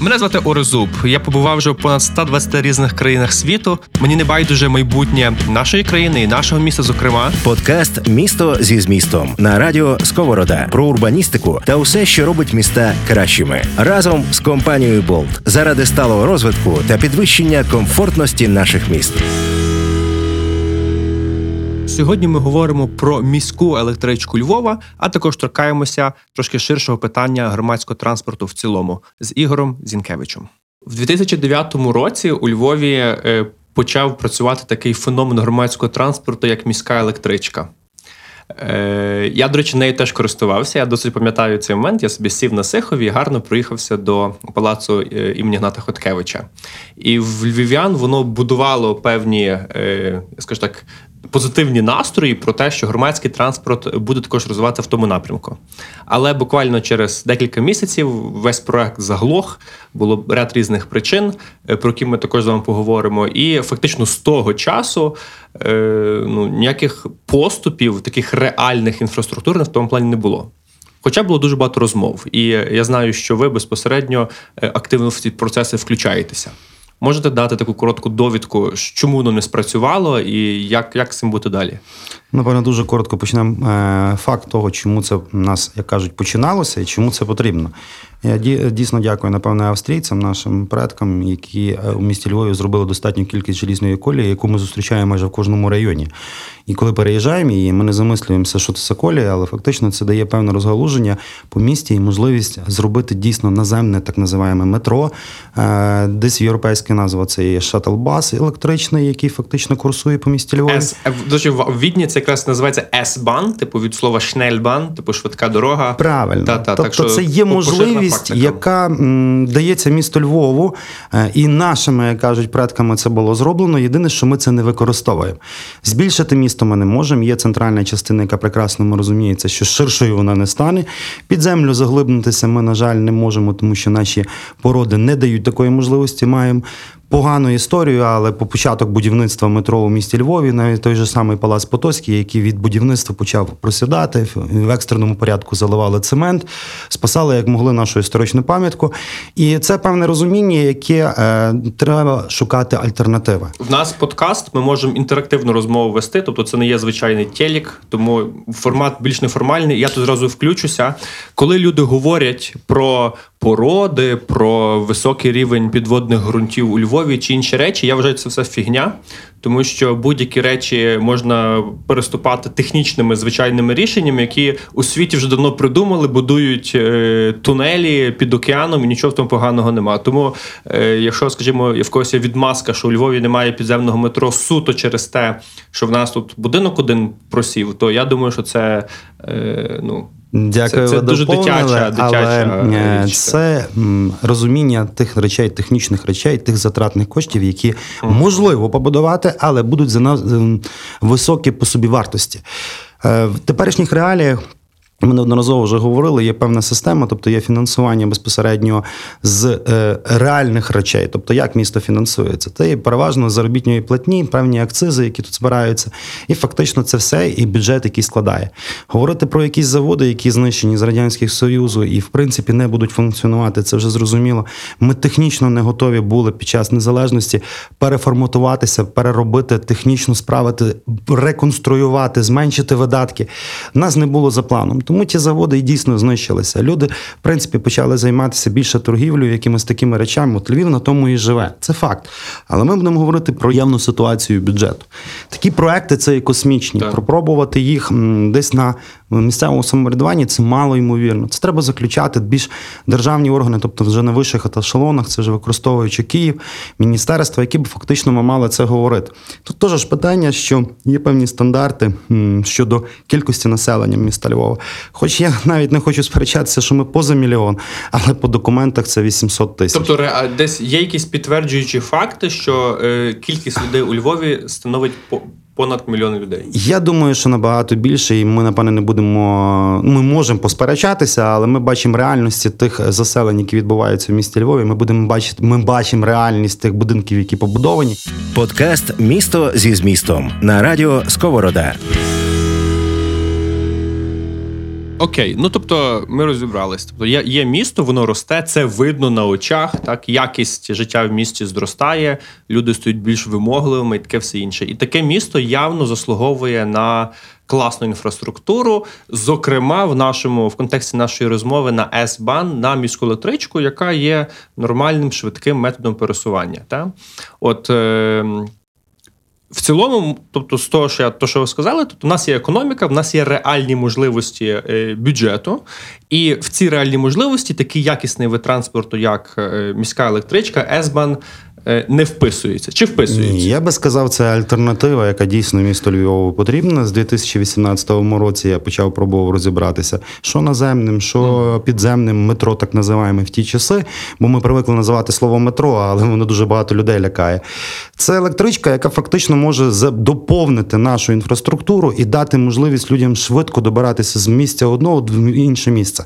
Мене звати Орезуб. Я побував вже в понад 120 різних країнах світу. Мені не байдуже майбутнє нашої країни і нашого міста. Зокрема, подкаст Місто зі змістом на радіо Сковорода про урбаністику та усе, що робить міста кращими, разом з компанією Болт заради сталого розвитку та підвищення комфортності наших міст. Сьогодні ми говоримо про міську електричку Львова, а також торкаємося трошки ширшого питання громадського транспорту в цілому з Ігорем Зінкевичем. В 2009 році у Львові е, почав працювати такий феномен громадського транспорту, як міська електричка. Е, я, до речі, нею теж користувався. Я досить пам'ятаю цей момент. Я собі сів на Сихові і гарно проїхався до палацу е, імені Гната Хоткевича. І в Львів'ян воно будувало певні, скажу так, позитивні настрої про те, що громадський транспорт буде також розвиватися в тому напрямку. Але буквально через декілька місяців весь проект заглох, було ряд різних причин, е, про які ми також з вами поговоримо. І фактично з того часу е, ну, ніяких поступів, таких реальних інфраструктурних в тому плані не було. Хоча було дуже багато розмов, і я знаю, що ви безпосередньо е, активно в ці процеси включаєтеся. Можете дати таку коротку довідку, чому воно не спрацювало, і як як з цим бути далі? Напевно, дуже коротко почнемо е, факт того, чому це в нас, як кажуть, починалося і чому це потрібно. Я дійсно дякую, напевне, австрійцям, нашим предкам, які е, у місті Львові зробили достатню кількість желізної колії, яку ми зустрічаємо майже в кожному районі. І коли переїжджаємо її, ми не замислюємося, що це колія, але фактично це дає певне розгалуження по місті і можливість зробити дійсно наземне, так називаємо метро. Е, десь європейська назва це є шатл-бас електричний, який фактично курсує по місті Львові. С, в Відні це якраз називається С-бан, типу від слова шнельбан, типу швидка дорога. Правильно. Та, та, тобто так, що це є можливість, яка м, дається місту Львову, е, і нашими, як кажуть, предками це було зроблено. Єдине, що ми це не використовуємо. Збільшити місто ми не можемо. Є центральна частина, яка прекрасно розуміється, що ширшою вона не стане. Під землю заглибнутися ми, на жаль, не можемо, тому що наші породи не дають такої можливості. Маємо погану історію, але по початок будівництва метро у місті Львові, навіть той же самий Палац Потоцький, який від будівництва почав просідати, в екстреному порядку заливали цемент, спасали як могли нашу історичну пам'ятку. І це певне розуміння, яке е, треба шукати альтернативи. В нас подкаст, ми можемо інтерактивну розмову вести, тобто це не є звичайний телік, тому формат більш неформальний. Я тут зразу включуся. Коли люди говорять про породи, про високий рівень підводних ґрунтів у Львові чи інші речі. Я вважаю, це все фігня, тому що будь-які речі можна переступати технічними звичайними рішеннями, які у світі вже давно придумали, будують е, тунелі під океаном, і нічого в тому поганого немає. Тому, е, якщо, скажімо, в когось є відмазка, що у Львові немає підземного метро суто через те, що в нас тут будинок один просів, то я думаю, що це е, ну. Дякую, це, це дуже дитяча, дитяча але річ. це розуміння тих речей, технічних речей, тих затратних коштів, які можливо побудувати, але будуть за нас високі по собі вартості. Е, в теперішніх реаліях ми неодноразово вже говорили, є певна система, тобто є фінансування безпосередньо з е, реальних речей, тобто як місто фінансується. Це є переважно заробітної платні, певні акцизи, які тут збираються, і фактично це все і бюджет, який складає. Говорити про якісь заводи, які знищені з радянських союзу, і в принципі не будуть функціонувати. Це вже зрозуміло. Ми технічно не готові були під час незалежності переформатуватися, переробити, технічно справити, реконструювати, зменшити видатки. Нас не було за планом. Тому ті заводи і дійсно знищилися. Люди, в принципі, почали займатися більше торгівлею, якимись такими речами. От Львів на тому і живе. Це факт. Але ми будемо говорити про явну ситуацію бюджету. Такі проекти це і космічні. Так. Пропробувати їх десь на місцевому самоврядуванні це мало ймовірно. Це треба заключати більш державні органи, тобто вже на вищих еташелонах, це вже використовуючи Київ, міністерства, які б фактично ми мали це говорити. Тут теж ж питання, що є певні стандарти щодо кількості населення міста Львова. Хоч я навіть не хочу сперечатися, що ми поза мільйон, але по документах це 800 тисяч. Тобто, десь є якісь підтверджуючі факти, що е, кількість людей у Львові становить по понад мільйон людей. Я думаю, що набагато більше, і ми напевне не будемо. Ми можемо посперечатися, але ми бачимо реальності тих заселень, які відбуваються в місті Львові. Ми будемо бачити. Ми бачимо реальність тих будинків, які побудовані. Подкаст Місто зі змістом на радіо Сковорода. Окей, ну тобто ми розібрались. Тобто є є місто, воно росте, це видно на очах. Так, якість життя в місті зростає, люди стають більш вимогливими і таке все інше. І таке місто явно заслуговує на класну інфраструктуру. Зокрема, в нашому в контексті нашої розмови на С-бан на міську електричку, яка є нормальним швидким методом пересування. Так? От е, в цілому, тобто, з того, що я то, що ви сказали, тобто у нас є економіка, в нас є реальні можливості е, бюджету, і в ці реальні можливості такий якісний вид транспорту, як е, міська електричка, Есбан. Е, не вписується чи вписується? Ні, Я би сказав, це альтернатива, яка дійсно місту Львову потрібна. З 2018 році я почав пробував розібратися, що наземним, що підземним метро, так називаємо в ті часи, бо ми привикли називати слово метро, але воно дуже багато людей лякає. Це електричка, яка фактично може доповнити нашу інфраструктуру і дати можливість людям швидко добиратися з місця одного в інше місце.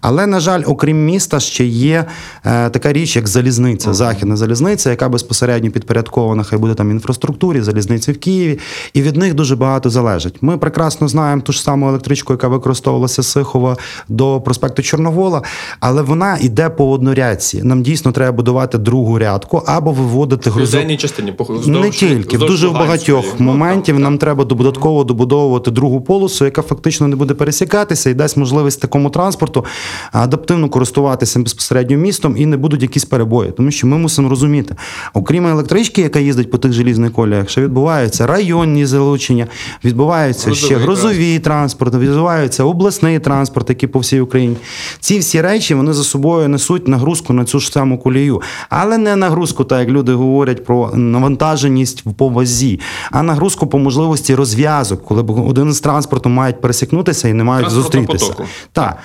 Але, на жаль, окрім міста, ще є е, така річ, як залізниця, західна залізниця яка безпосередньо підпорядкована, хай буде там інфраструктурі, залізниці в Києві, і від них дуже багато залежить. Ми прекрасно знаємо ту ж саму електричку, яка використовувалася з Сихова до проспекту Чорновола, але вона йде по однорядці. Нам дійсно треба будувати другу рядку або виводити грузові частині не тільки в дуже в багатьох ну, моментів. Нам треба додатково добудовувати другу полосу, яка фактично не буде пересікатися і дасть можливість такому транспорту адаптивно користуватися безпосередньо містом і не будуть якісь перебої, тому що ми мусимо розуміти, Окрім електрички, яка їздить по тих желізних коліях, ще відбуваються районні залучення, відбуваються Грузовий ще грузові транспорт, відбуваються обласний транспорт, який по всій Україні. Ці всі речі вони за собою несуть нагрузку на цю ж саму колію, але не нагрузку, так як люди говорять про навантаженість по вазі, а нагрузку по можливості розв'язок, коли один з транспорту мають пересікнутися і не мають зустрітися. Так.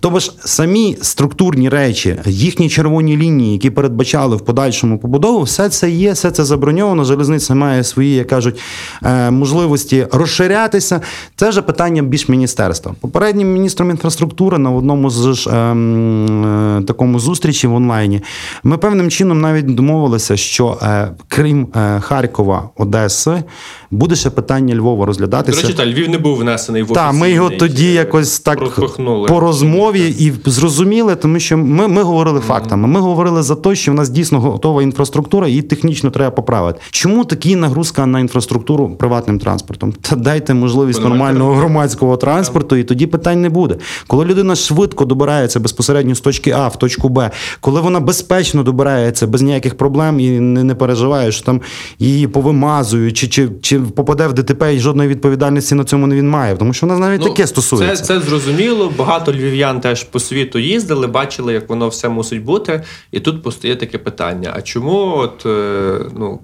Тобто ж самі структурні речі, їхні червоні лінії, які передбачали в подальшому побудову, побудову, все це є, все це заброньовано. Залізниця має свої, як кажуть, е, можливості розширятися. Це вже питання більш міністерства. Попереднім міністром інфраструктури на одному з е, е, такому зустрічі в онлайні ми певним чином навіть домовилися, що е, крім е, Харкова, Одеси, буде ще питання Львова розглядатися. До речі, та Львів не був внесений в Так, ми його тоді якось так пропихнули. по розмові і зрозуміли, тому що ми ми говорили фактами. Ми говорили за те, що в нас дійсно готова інфраструктура, і технічно треба поправити. Чому такі нагрузка на інфраструктуру приватним транспортом? Та дайте можливість нормального громадського транспорту, і тоді питань не буде. Коли людина швидко добирається безпосередньо з точки А в точку Б, коли вона безпечно добирається без ніяких проблем і не, не переживає, що там її повимазують, чи чи, чи попаде в ДТП і жодної відповідальності на цьому не він має, тому що нас навіть ну, таке стосується. Це це зрозуміло. Багато львів'ян теж по світу їздили, бачили, як воно все мусить бути. І тут постає таке питання: а чому, от е, ну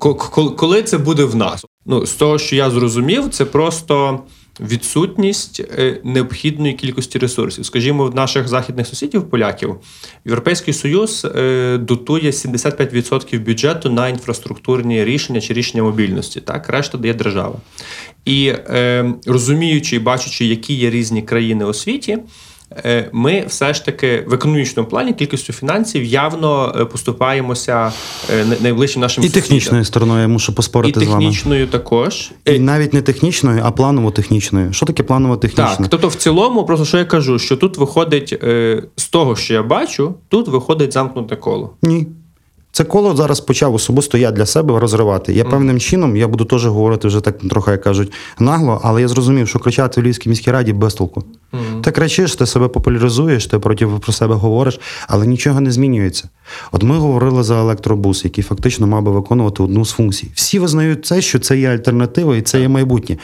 коли це буде в нас? Ну з того, що я зрозумів, це просто відсутність е, необхідної кількості ресурсів. Скажімо, в наших західних сусідів, поляків, Європейський Союз е, дотує 75% бюджету на інфраструктурні рішення чи рішення мобільності. Так, решта дає держава. І розуміючи і бачачи, які є різні країни у світі. Е, ми все ж таки в економічному плані кількістю фінансів явно е, поступаємося е, найближчим нашим і сусідам. технічною стороною я мушу поспорити і з вами. І технічною також і навіть не технічною, а планово-технічною. Що таке планово-технічна? Так, тобто, в цілому, просто що я кажу, що тут виходить з того, що я бачу, тут виходить замкнуте коло. Ні. Це коло зараз почав особисто я для себе розривати. Я певним чином я буду теж говорити вже так трохи як кажуть нагло, але я зрозумів, що кричати в Львівській міській раді без толку. Mm-hmm. Ти кричиш, ти себе популяризуєш, ти проти про себе говориш, але нічого не змінюється. От ми говорили за електробус, який фактично мав би виконувати одну з функцій. Всі визнають це, що це є альтернатива і це є майбутнє.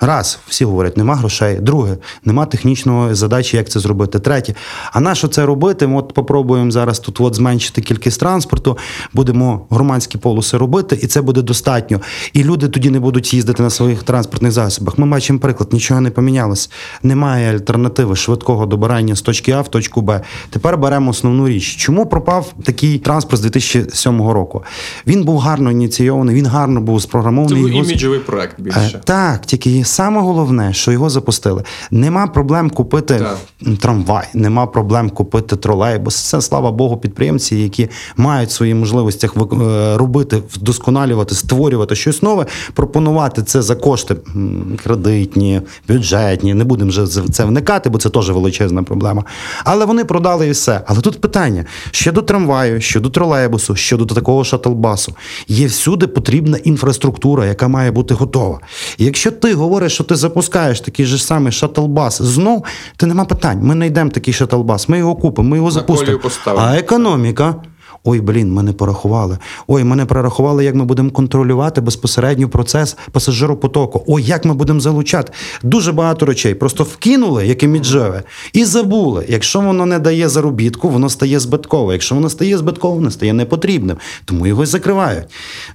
Раз, всі говорять, нема грошей. Друге, нема технічної задачі, як це зробити. Третє, а на що це робити? Ми от попробуємо зараз тут от зменшити кількість транспорту, будемо громадські полоси робити, і це буде достатньо. І люди тоді не будуть їздити на своїх транспортних засобах. Ми бачимо приклад, нічого не помінялось. Немає альтернативи швидкого добирання з точки А в точку Б. Тепер беремо основну річ. Чому пропав такий транспорт з 2007 року? Він був гарно ініційований, він гарно був спрограмований. Це був іміджовий проект більше. Е, так, тільки саме головне, що його запустили. Нема проблем купити так. трамвай, нема проблем купити тролейбус. Це слава Богу, підприємці, які мають свої можливості е, робити, вдосконалювати, створювати щось нове, пропонувати це за кошти кредитні, бюджетні. Не будемо вже це вникати, бо це теж величезна проблема. Але вони продали і все. Але тут питання: щодо трамваю, щодо тролейбусу, щодо такого шатлбасу, є всюди потрібна інфраструктура, яка має бути готова. І якщо ти говориш, що ти запускаєш такий же самий шатлбас знов, то нема питань. Ми знайдемо такий шатлбас, ми його купимо, ми його запустимо. А економіка. Ой, блін, мене порахували. Ой, мене прорахували, як ми будемо контролювати безпосередньо процес пасажиропотоку. Ой, як ми будемо залучати. Дуже багато речей. Просто вкинули, як і міджеве, і забули. Якщо воно не дає заробітку, воно стає збиткове. Якщо воно стає збитковим, воно стає непотрібним. Тому його й закривають.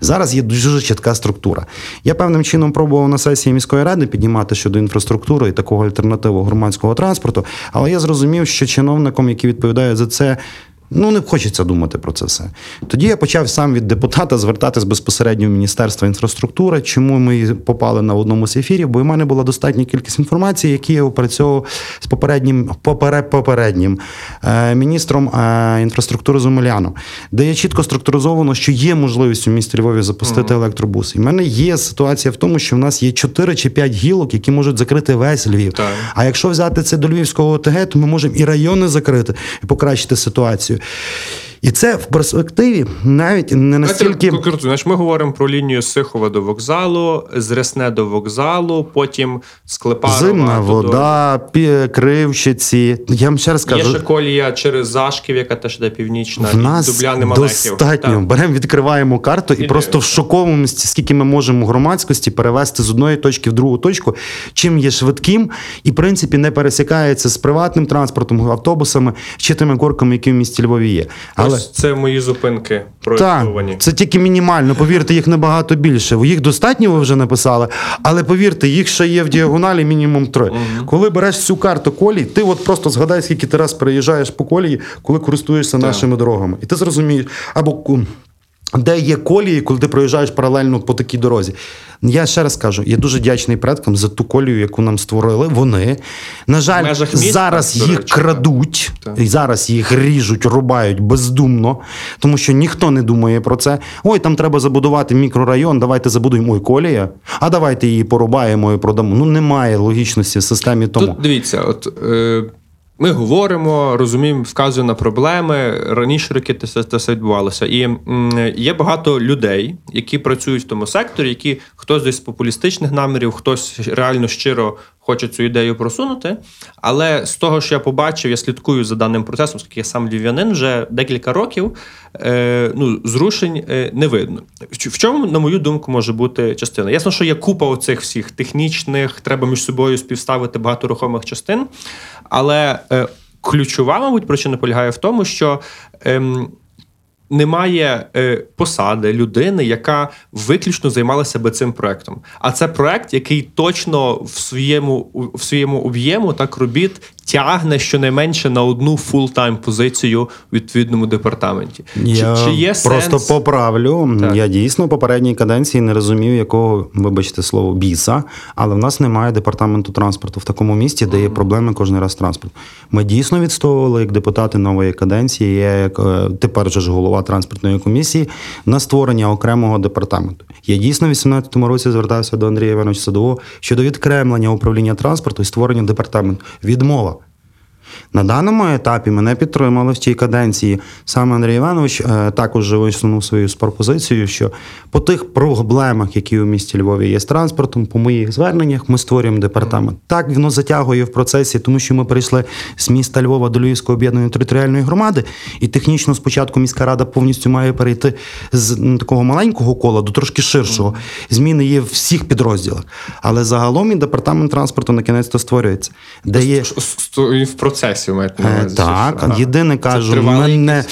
Зараз є дуже чітка структура. Я певним чином пробував на сесії міської ради піднімати щодо інфраструктури і такого альтернативу громадського транспорту, але я зрозумів, що чиновникам, які відповідають за це. Ну, не хочеться думати про це все. Тоді я почав сам від депутата звертатись безпосередньо в Міністерство інфраструктури, чому ми попали на одному з ефірів, бо в мене була достатня кількість інформації, які я опрацьовував з попереднім поперед, попереднім е, міністром е, інфраструктури Зумеляном, де є чітко структуризовано, що є можливість у місті Львові запустити mm-hmm. електробус. І в мене є ситуація в тому, що в нас є 4 чи 5 гілок, які можуть закрити весь Львів. Так. А якщо взяти це до Львівського ОТГ, то ми можемо і райони закрити, і покращити ситуацію. hier І це в перспективі навіть не настільки Конкретно, Знаєш, ми говоримо про лінію Сихова до вокзалу, з Ресне до вокзалу, потім Склепарова. Зимна вода, до... Кривчиці. Я вам ще раз кажу. Є ще колія через Зашків, яка теж йде північна, в нас Дубляни достатньо. Беремо, відкриваємо карту і, і просто в шоковості, скільки ми можемо громадськості перевести з одної точки в другу точку, чим є швидким, і в принципі не пересікається з приватним транспортом, автобусами чи тими горками, які в місті Львові є. Але але... Це мої зупинки проєктовані. Так, Це тільки мінімально. Повірте, їх набагато більше. Їх достатньо ви вже написали, але повірте, їх ще є в діагоналі мінімум три. Угу. Коли береш цю карту колій, ти от просто згадай, скільки ти раз переїжджаєш по колії, коли користуєшся так. нашими дорогами. І ти зрозумієш, або де є колії, коли ти проїжджаєш паралельно по такій дорозі. Я ще раз кажу, я дуже вдячний предкам за ту колію, яку нам створили. Вони, на жаль, міста, зараз їх речі, крадуть, так. і зараз їх ріжуть, рубають бездумно, тому що ніхто не думає про це. Ой, там треба забудувати мікрорайон, давайте забудуємо ой, колія, а давайте її порубаємо і продамо. Ну немає логічності в системі тому. Тут Дивіться, от. Е... Ми говоримо, розуміємо, вказуємо на проблеми. Раніше роки це все відбувалося. І є багато людей, які працюють в тому секторі, які хтось десь з популістичних намірів, хтось реально щиро хоче цю ідею просунути. Але з того, що я побачив, я слідкую за даним процесом, оскільки я сам львів'янин вже декілька років. Е, ну, Зрушень е, не видно. В чому, на мою думку, може бути частина? Ясно, що є купа оцих всіх технічних, треба між собою співставити багато рухомих частин. Але е, ключова, мабуть, причина полягає в тому, що. Ем, немає е, посади людини, яка виключно займалася би цим проектом. А це проект, який точно в своєму в своєму об'єму так робіт тягне щонайменше на одну full-time позицію в відповідному департаменті. Я чи, чи є просто сенс? поправлю? Так. Я дійсно в попередній каденції не розумів, якого, вибачте слово, біса, але в нас немає департаменту транспорту в такому місті, де є проблеми кожен раз транспорт. Ми дійсно відстоювали як депутати нової каденції. Я як е, тепер вже ж голова транспортної комісії на створення окремого департаменту. Я дійсно в 2018 році звертався до Андрія Івановича Садового щодо відкремлення управління транспорту і створення департаменту. Відмова. На даному етапі мене підтримали в цій каденції. Саме Андрій Іванович е, також висунув свою пропозицію, що по тих проблемах, які у місті Львові є з транспортом, по моїх зверненнях ми створюємо департамент. Так воно затягує в процесі, тому що ми прийшли з міста Львова до Львівської об'єднаної територіальної громади, і технічно спочатку міська рада повністю має перейти з такого маленького кола до трошки ширшого. Зміни є в всіх підрозділах. Але загалом і департамент транспорту на кінець то створюється. Де є в процесі маєте на е, увазі? Так, що, єдине кажу, мене...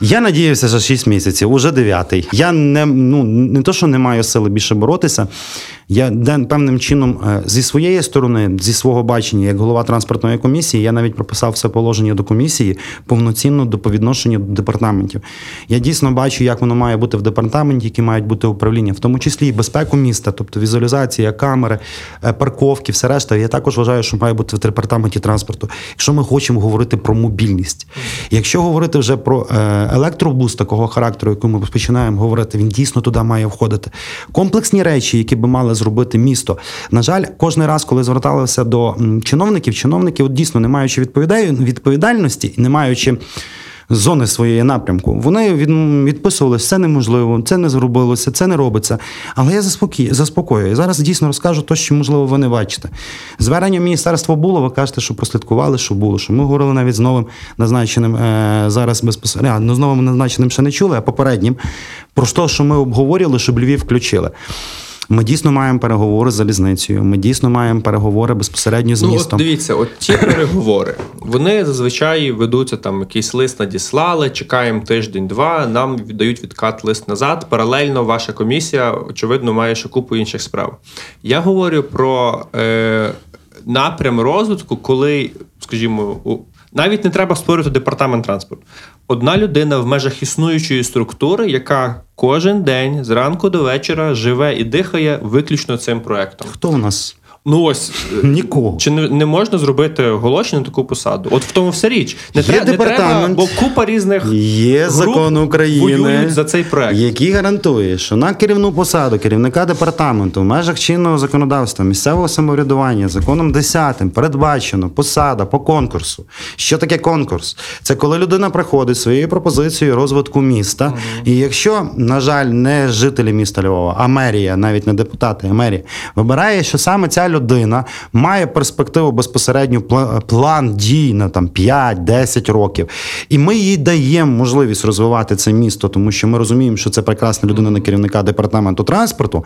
я надіявся, що 6 місяців, уже дев'ятий. Я не ну не то, що не маю сили більше боротися. Я певним чином е, зі своєї сторони, зі свого бачення, як голова транспортної комісії, я навіть прописав все положення до комісії повноцінно до по відношенню до департаментів. Я дійсно бачу, як воно має бути в департаменті, які мають бути управління, в тому числі і безпеку міста, тобто візуалізація, камери, е, парковки, все решта. Я також вважаю, що має бути в департаменті транспорту. Якщо ми хочемо говорити про мобільність, якщо говорити вже про е, електробус такого характеру, який ми починаємо говорити, він дійсно туди має входити. Комплексні речі, які би мали зробити місто. На жаль, кожен раз, коли зверталися до чиновників, чиновники, от дійсно не маючи відповідальності, не маючи зони своєї напрямку. Вони від, відписувалися, це неможливо, це не зробилося, це не робиться. Але я заспокій, заспокоюю. Зараз дійсно розкажу те, що, можливо, ви не бачите. Звернення міністерства було, ви кажете, що прослідкували, що було. Що Ми говорили навіть з новим назначеним е, зараз безпосередньо, ну, з новим назначеним ще не чули, а попереднім, про те, що ми обговорювали, щоб Львів включили. Ми дійсно маємо переговори з залізницею. Ми дійсно маємо переговори безпосередньо з ну, містом. От Дивіться, от ті переговори вони зазвичай ведуться там якийсь лист надіслали. Чекаємо тиждень-два. Нам віддають відкат лист назад. Паралельно ваша комісія, очевидно, має ще купу інших справ. Я говорю про е, напрям розвитку, коли, скажімо, у. Навіть не треба створювати департамент транспорту. Одна людина в межах існуючої структури, яка кожен день зранку до вечора живе і дихає виключно цим проектом. Хто у нас? Ну ось е, нікого чи не, не можна зробити оголошення на таку посаду? От в тому вся річ не, Є тре, департамент, не треба, бо купа різних є груп закон України за цей проект, який гарантує, що на керівну посаду керівника департаменту в межах чинного законодавства місцевого самоврядування законом 10 передбачено посада по конкурсу. Що таке конкурс? Це коли людина приходить своєю пропозицією розвитку міста, угу. і якщо, на жаль, не жителі міста Львова, а мерія, навіть не депутати, а мерія, вибирає, що саме ця людина має перспективу безпосередньо план дій на там 5-10 років. І ми їй даємо можливість розвивати це місто, тому що ми розуміємо, що це прекрасна людина на керівника департаменту транспорту.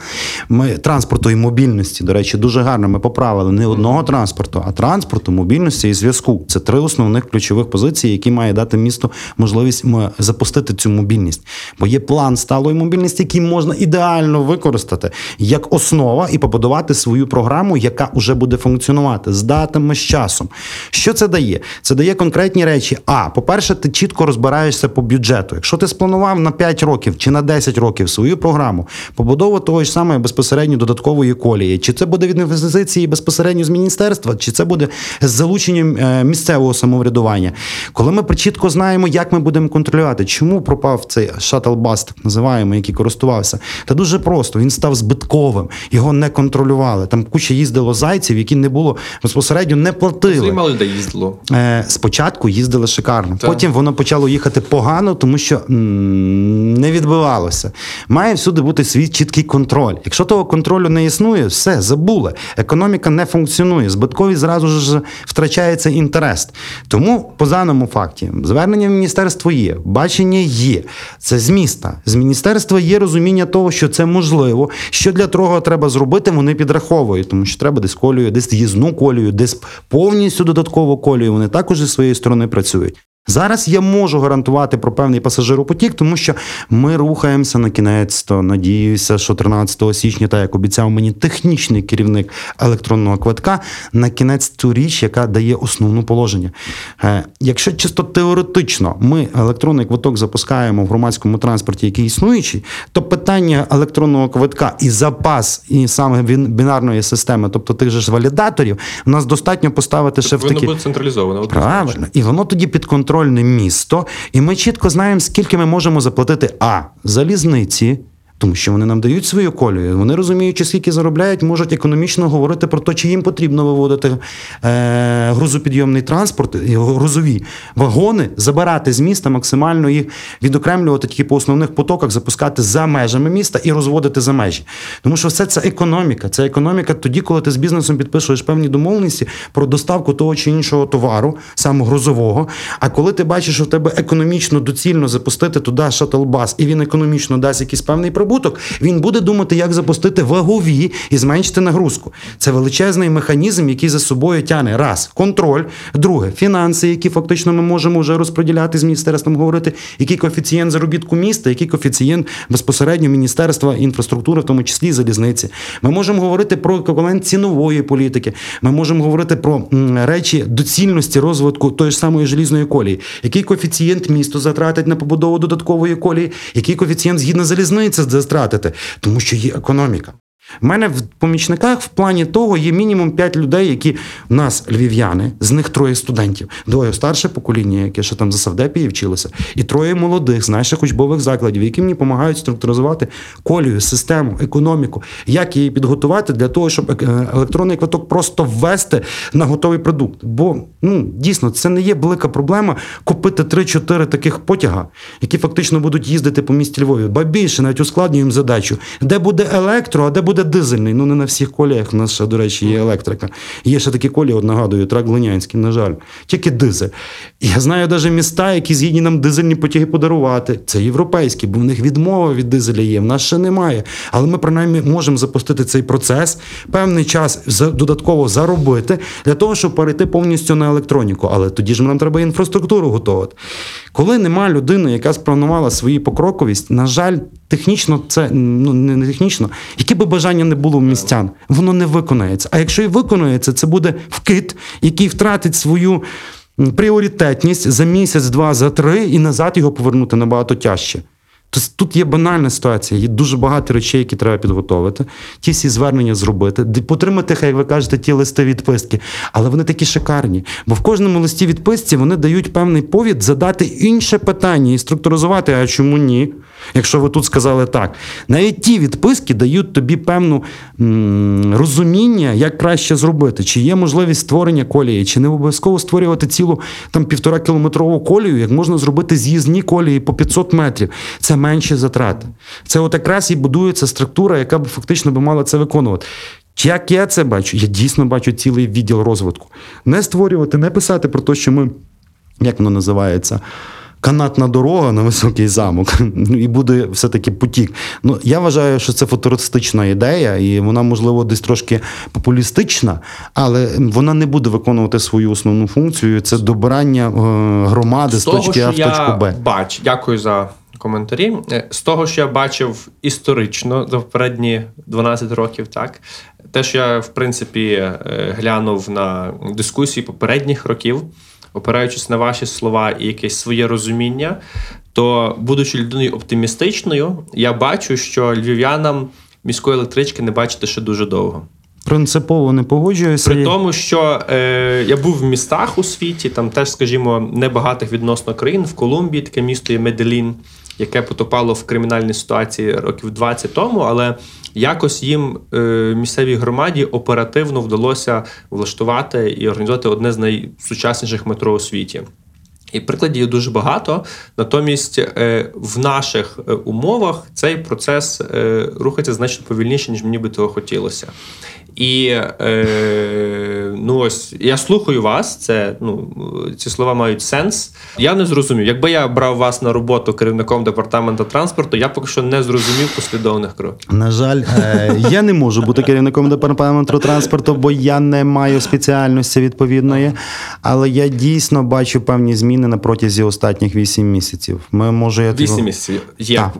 Ми транспорту і мобільності, до речі, дуже гарно ми поправили не одного транспорту, а транспорту, мобільності і зв'язку. Це три основних ключових позиції, які має дати місто можливість запустити цю мобільність. Бо є план сталої мобільності, який можна ідеально використати як основа і побудувати свою програму яка вже буде функціонувати з датами, з часом. Що це дає? Це дає конкретні речі. А, по-перше, ти чітко розбираєшся по бюджету. Якщо ти спланував на 5 років чи на 10 років свою програму, побудову того ж самої безпосередньо додаткової колії, чи це буде від інвестиції безпосередньо з міністерства, чи це буде з залученням е, місцевого самоврядування. Коли ми чітко знаємо, як ми будемо контролювати, чому пропав цей шатл-бас, так називаємо, який користувався, та дуже просто він став збитковим, його не контролювали. Там куча їздило зайців, які не було безпосередньо не платили. мало де їздило. Е, Спочатку їздили шикарно. Так. Потім воно почало їхати погано, тому що не відбивалося. Має всюди бути свій чіткий контроль. Якщо того контролю не існує, все забули. Економіка не функціонує. Збиткові зразу ж втрачається інтерес. Тому по даному факті звернення в міністерство є, бачення є. Це з міста. З міністерства є розуміння того, що це можливо. Що для того треба зробити, вони підраховують, тому що треба десь колію, десь їзну колію, десь повністю додаткову колію. Вони також зі своєї сторони працюють. Зараз я можу гарантувати про певний пасажиропотік, тому що ми рухаємося на кінець. То надіюся, що 13 січня, так як обіцяв мені технічний керівник електронного квитка, на кінець ту річ, яка дає основну положення. Е, якщо чисто теоретично ми електронний квиток запускаємо в громадському транспорті, який існуючий, то питання електронного квитка і запас, і саме бінарної системи, тобто тих же ж валідаторів, у нас достатньо поставити ще в такі... Воно буде централізовано. Правильно, і воно тоді під контроль підконтрольне місто, і ми чітко знаємо, скільки ми можемо заплатити а залізниці. Тому що вони нам дають свою колію. Вони розуміючи, скільки заробляють, можуть економічно говорити про те, чи їм потрібно виводити е, грузопідйомний транспорт, грузові вагони, забирати з міста, максимально їх відокремлювати тільки по основних потоках, запускати за межами міста і розводити за межі. Тому що все це економіка. Це економіка тоді, коли ти з бізнесом підписуєш певні домовленості про доставку того чи іншого товару, саме грузового. А коли ти бачиш, що в тебе економічно доцільно запустити туди шатл-бас, і він економічно дасть якийсь певний прибуток, прибуток, він буде думати, як запустити вагові і зменшити нагрузку. Це величезний механізм, який за собою тягне раз. Контроль, друге. Фінанси, які фактично ми можемо вже розподіляти з міністерством, говорити, який коефіцієнт заробітку міста, який коефіцієнт безпосередньо міністерства інфраструктури, в тому числі залізниці. Ми можемо говорити про еквівалент цінової політики. Ми можемо говорити про речі доцільності розвитку тої ж самої желізної колії, який коефіцієнт місто затратить на побудову додаткової колії, який коефіцієнт згідно залізниці стратити, тому що є економіка. У мене в помічниках в плані того є мінімум 5 людей, які в нас львів'яни, з них троє студентів, двоє старше покоління, яке ще там за Савдепії вчилося, і троє молодих з наших учбових закладів, які мені допомагають структуризувати колію, систему, економіку, як її підготувати для того, щоб е, електронний квиток просто ввести на готовий продукт. Бо ну дійсно це не є велика проблема купити 3-4 таких потяга, які фактично будуть їздити по місті Львові. Ба більше навіть ускладнюємо задачу, де буде електро, а де буде дизельний. Ну не на всіх коліях. У нас ще, до речі, є електрика. Є ще такі колії, от нагадую, трак Глинянський, на жаль, тільки дизель. Я знаю навіть міста, які згідні нам дизельні потяги подарувати. Це європейські, бо в них відмова від дизеля є. В нас ще немає. Але ми принаймні можемо запустити цей процес, певний час додатково заробити для того, щоб перейти повністю на електроніку. Але тоді ж нам треба інфраструктуру готувати. Коли нема людини, яка спланувала свої покроковість, на жаль, технічно це ну не технічно, яке би бажання не було в містян, воно не виконається. А якщо і виконується, це буде вкид, який втратить свою пріоритетність за місяць, два, за три, і назад його повернути набагато тяжче. Тобто тут є банальна ситуація, є дуже багато речей, які треба підготовити, ті всі звернення зробити, потримати, як ви кажете, ті листи відписки. Але вони такі шикарні. Бо в кожному листі відписці вони дають певний повід задати інше питання і структуризувати, а чому ні? Якщо ви тут сказали так. Навіть ті відписки дають тобі певну м- розуміння, як краще зробити, чи є можливість створення колії, чи не обов'язково створювати цілу там півтора кілометрову колію, як можна зробити з'їзні колії по 500 метрів. Це менші затрати. Це от якраз і будується структура, яка б фактично би мала це виконувати. Як я це бачу? Я дійсно бачу цілий відділ розвитку. Не створювати, не писати про те, що ми, як воно називається, канатна дорога на високий замок, і буде все-таки потік. Ну, Я вважаю, що це футуристична ідея, і вона, можливо, десь трошки популістична, але вона не буде виконувати свою основну функцію. Це добирання е, громади з, з того, точки А в точку Б. Бач, дякую за коментарі. Е, з того, що я бачив історично за попередні 12 років, так те, що я в принципі е, глянув на дискусії попередніх років, опираючись на ваші слова і якесь своє розуміння, то, будучи людиною оптимістичною, я бачу, що львів'янам міської електрички не бачити ще дуже довго. Принципово не погоджуюся. При тому, що е, я був в містах у світі, там теж, скажімо, небагатих відносно країн в Колумбії, таке місто є Меделін, яке потопало в кримінальній ситуації років 20 тому, але якось їм е, місцевій громаді оперативно вдалося влаштувати і організувати одне з найсучасніших метро у світі. І прикладів дуже багато. Натомість е, в наших е, умовах цей процес рухається значно повільніше, ніж мені би того хотілося. І е, ну ось я слухаю вас. Це ну ці слова мають сенс. Я не зрозумів. Якби я брав вас на роботу керівником департаменту транспорту, я поки що не зрозумів послідовних кроків. На жаль, е, я не можу бути керівником департаменту транспорту, бо я не маю спеціальності відповідної. Але я дійсно бачу певні зміни на протязі останніх вісім місяців. Ми може я вісім місяців. Є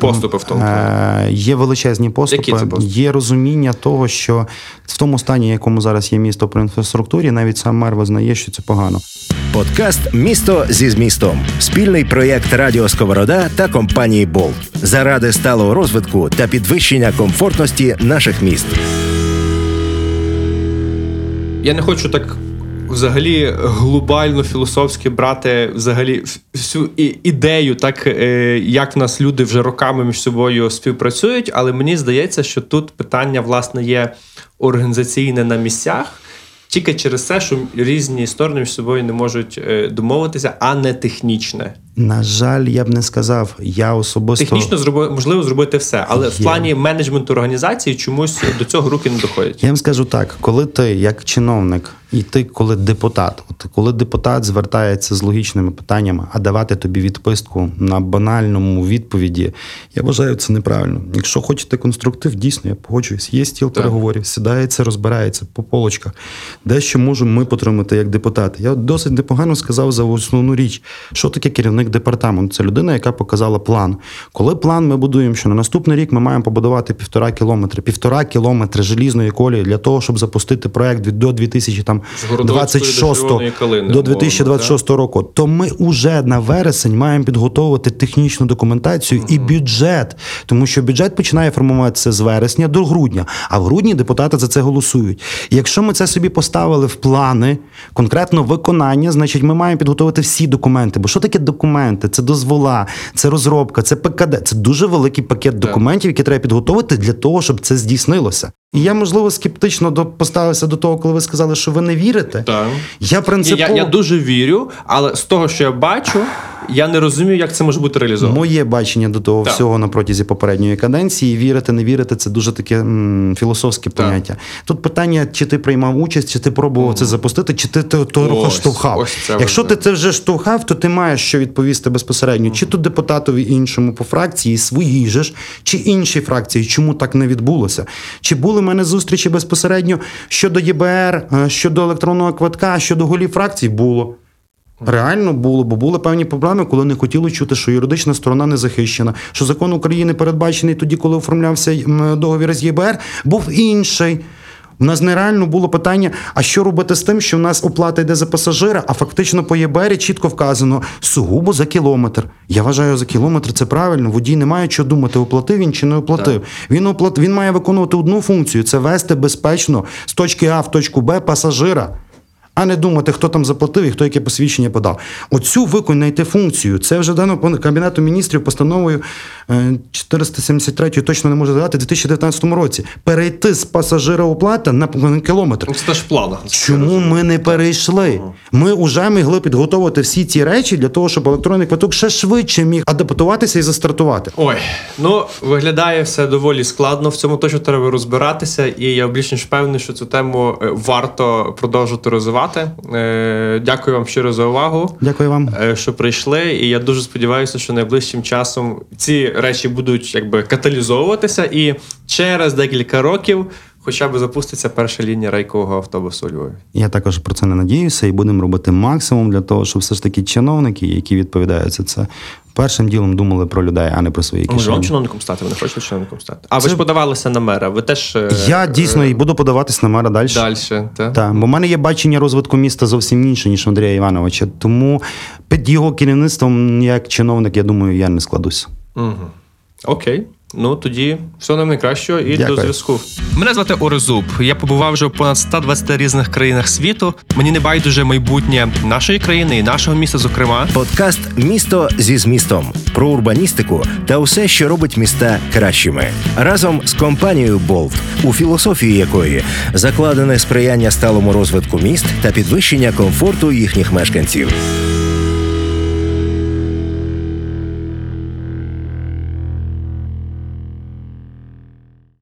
поступи в тому. Е, Є величезні поступи. Які це поступи? Є розуміння того, що в тому стані, якому зараз є місто інфраструктурі, навіть сам мер визнає, що це погано. Подкаст Місто зі змістом спільний проєкт Радіо Сковорода та компанії Болт заради сталого розвитку та підвищення комфортності наших міст. Я не хочу так. Взагалі глобально філософськи брати взагалі всю ідею, так е, як в нас люди вже роками між собою співпрацюють, але мені здається, що тут питання власне є організаційне на місцях. Тільки через те, що різні сторони між собою не можуть е, домовитися, а не технічне. На жаль, я б не сказав. Я особисто технічно зроби, можливо зробити все, але є. в плані менеджменту організації чомусь до цього руки не доходять. Я вам скажу так: коли ти як чиновник, і ти, коли депутат, от коли депутат звертається з логічними питаннями, а давати тобі відписку на банальному відповіді, я вважаю це неправильно. Якщо хочете конструктив, дійсно я погоджуюсь. Є стіл так. переговорів, сідається, розбирається по полочках. Дещо можемо ми потримати як депутати. Я досить непогано сказав за основну річ, що таке керівник керівник департаменту. Це людина, яка показала план. Коли план ми будуємо, що на наступний рік ми маємо побудувати півтора кілометри, півтора кілометри желізної колії для того, щоб запустити проект до 2026 до 2026 року, то ми вже на вересень маємо підготовити технічну документацію mm-hmm. і бюджет, тому що бюджет починає формуватися з вересня до грудня, а в грудні депутати за це голосують. І якщо ми це собі поставили в плани, конкретно виконання, значить ми маємо підготовити всі документи. Бо що таке документи? Це дозвола, це розробка, це ПКД. Це дуже великий пакет документів, які треба підготовити для того, щоб це здійснилося. І я, можливо, скептично до поставився до того, коли ви сказали, що ви не вірите. Так. Я принципово... я, я дуже вірю, але з того, що я бачу, я не розумію, як це може бути реалізовано. Моє бачення до того так. всього на протязі попередньої каденції. Вірити, не вірити це дуже таке м, філософське так. поняття. Тут питання, чи ти приймав участь, чи ти пробував mm. це запустити, чи ти то руху штовхав. Ось Якщо ти це вже штовхав, то ти маєш що відповісти безпосередньо, mm. чи то депутатові іншому по фракції, своїй же ж, чи іншій фракції, чому так не відбулося? Чи були в мене зустрічі безпосередньо щодо ЄБР, е, щодо електронного квитка, щодо голів фракцій? Було. Реально було, бо були певні проблеми, коли не хотіли чути, що юридична сторона не захищена, що закон України передбачений тоді, коли оформлявся договір з ЄБР, був інший. У нас нереально було питання: а що робити з тим, що в нас оплата йде за пасажира, а фактично по ЄБРі чітко вказано сугубо за кілометр. Я вважаю, за кілометр це правильно. Водій не має що думати, оплатив він чи не оплатив. Так. Він оплат... він має виконувати одну функцію це вести безпечно з точки А в точку Б пасажира а не думати, хто там заплатив і хто яке посвідчення подав. Оцю виконайте функцію. Це вже дано по Кабінету міністрів постановою 473 е, точно не можу згадати, у 2019 році. Перейти з пасажира оплата на кілометр. Ну, це ж плана. Чому ми не перейшли? Ми вже могли підготувати всі ці речі для того, щоб електронний квиток ще швидше міг адаптуватися і застартувати. Ой, ну виглядає все доволі складно. В цьому точно треба розбиратися, і я більш ніж впевнений, що цю тему е, варто продовжувати розвивати працювати. Е, дякую вам щиро за увагу. Дякую вам, е, що прийшли. І я дуже сподіваюся, що найближчим часом ці речі будуть якби каталізовуватися, і через декілька років. Хоча б запуститься перша лінія рейкового автобусу у Львові. Я також про це не надіюся, і будемо робити максимум для того, щоб все ж таки чиновники, які відповідають за це, першим ділом думали про людей, а не про свої кишені. Може, чиновником стати, ви не хочете чиновником стати. А це... ви ж подавалися на мера. Ви теж е, я дійсно і буду подаватись на мера далі. Далі, так. Так, бо в мене є бачення розвитку міста зовсім інше, ніж Андрія Івановича. Тому під його керівництвом, як чиновник, я думаю, я не складусь. Угу. Окей. Ну тоді всього нам найкращого і Дякую. до зв'язку. Мене звати Орезуб. Я побував вже в понад 120 різних країнах світу. Мені не байдуже майбутнє нашої країни і нашого міста. Зокрема, подкаст Місто зі змістом про урбаністику та усе, що робить міста кращими, разом з компанією Болт, у філософії якої закладене сприяння сталому розвитку міст та підвищення комфорту їхніх мешканців.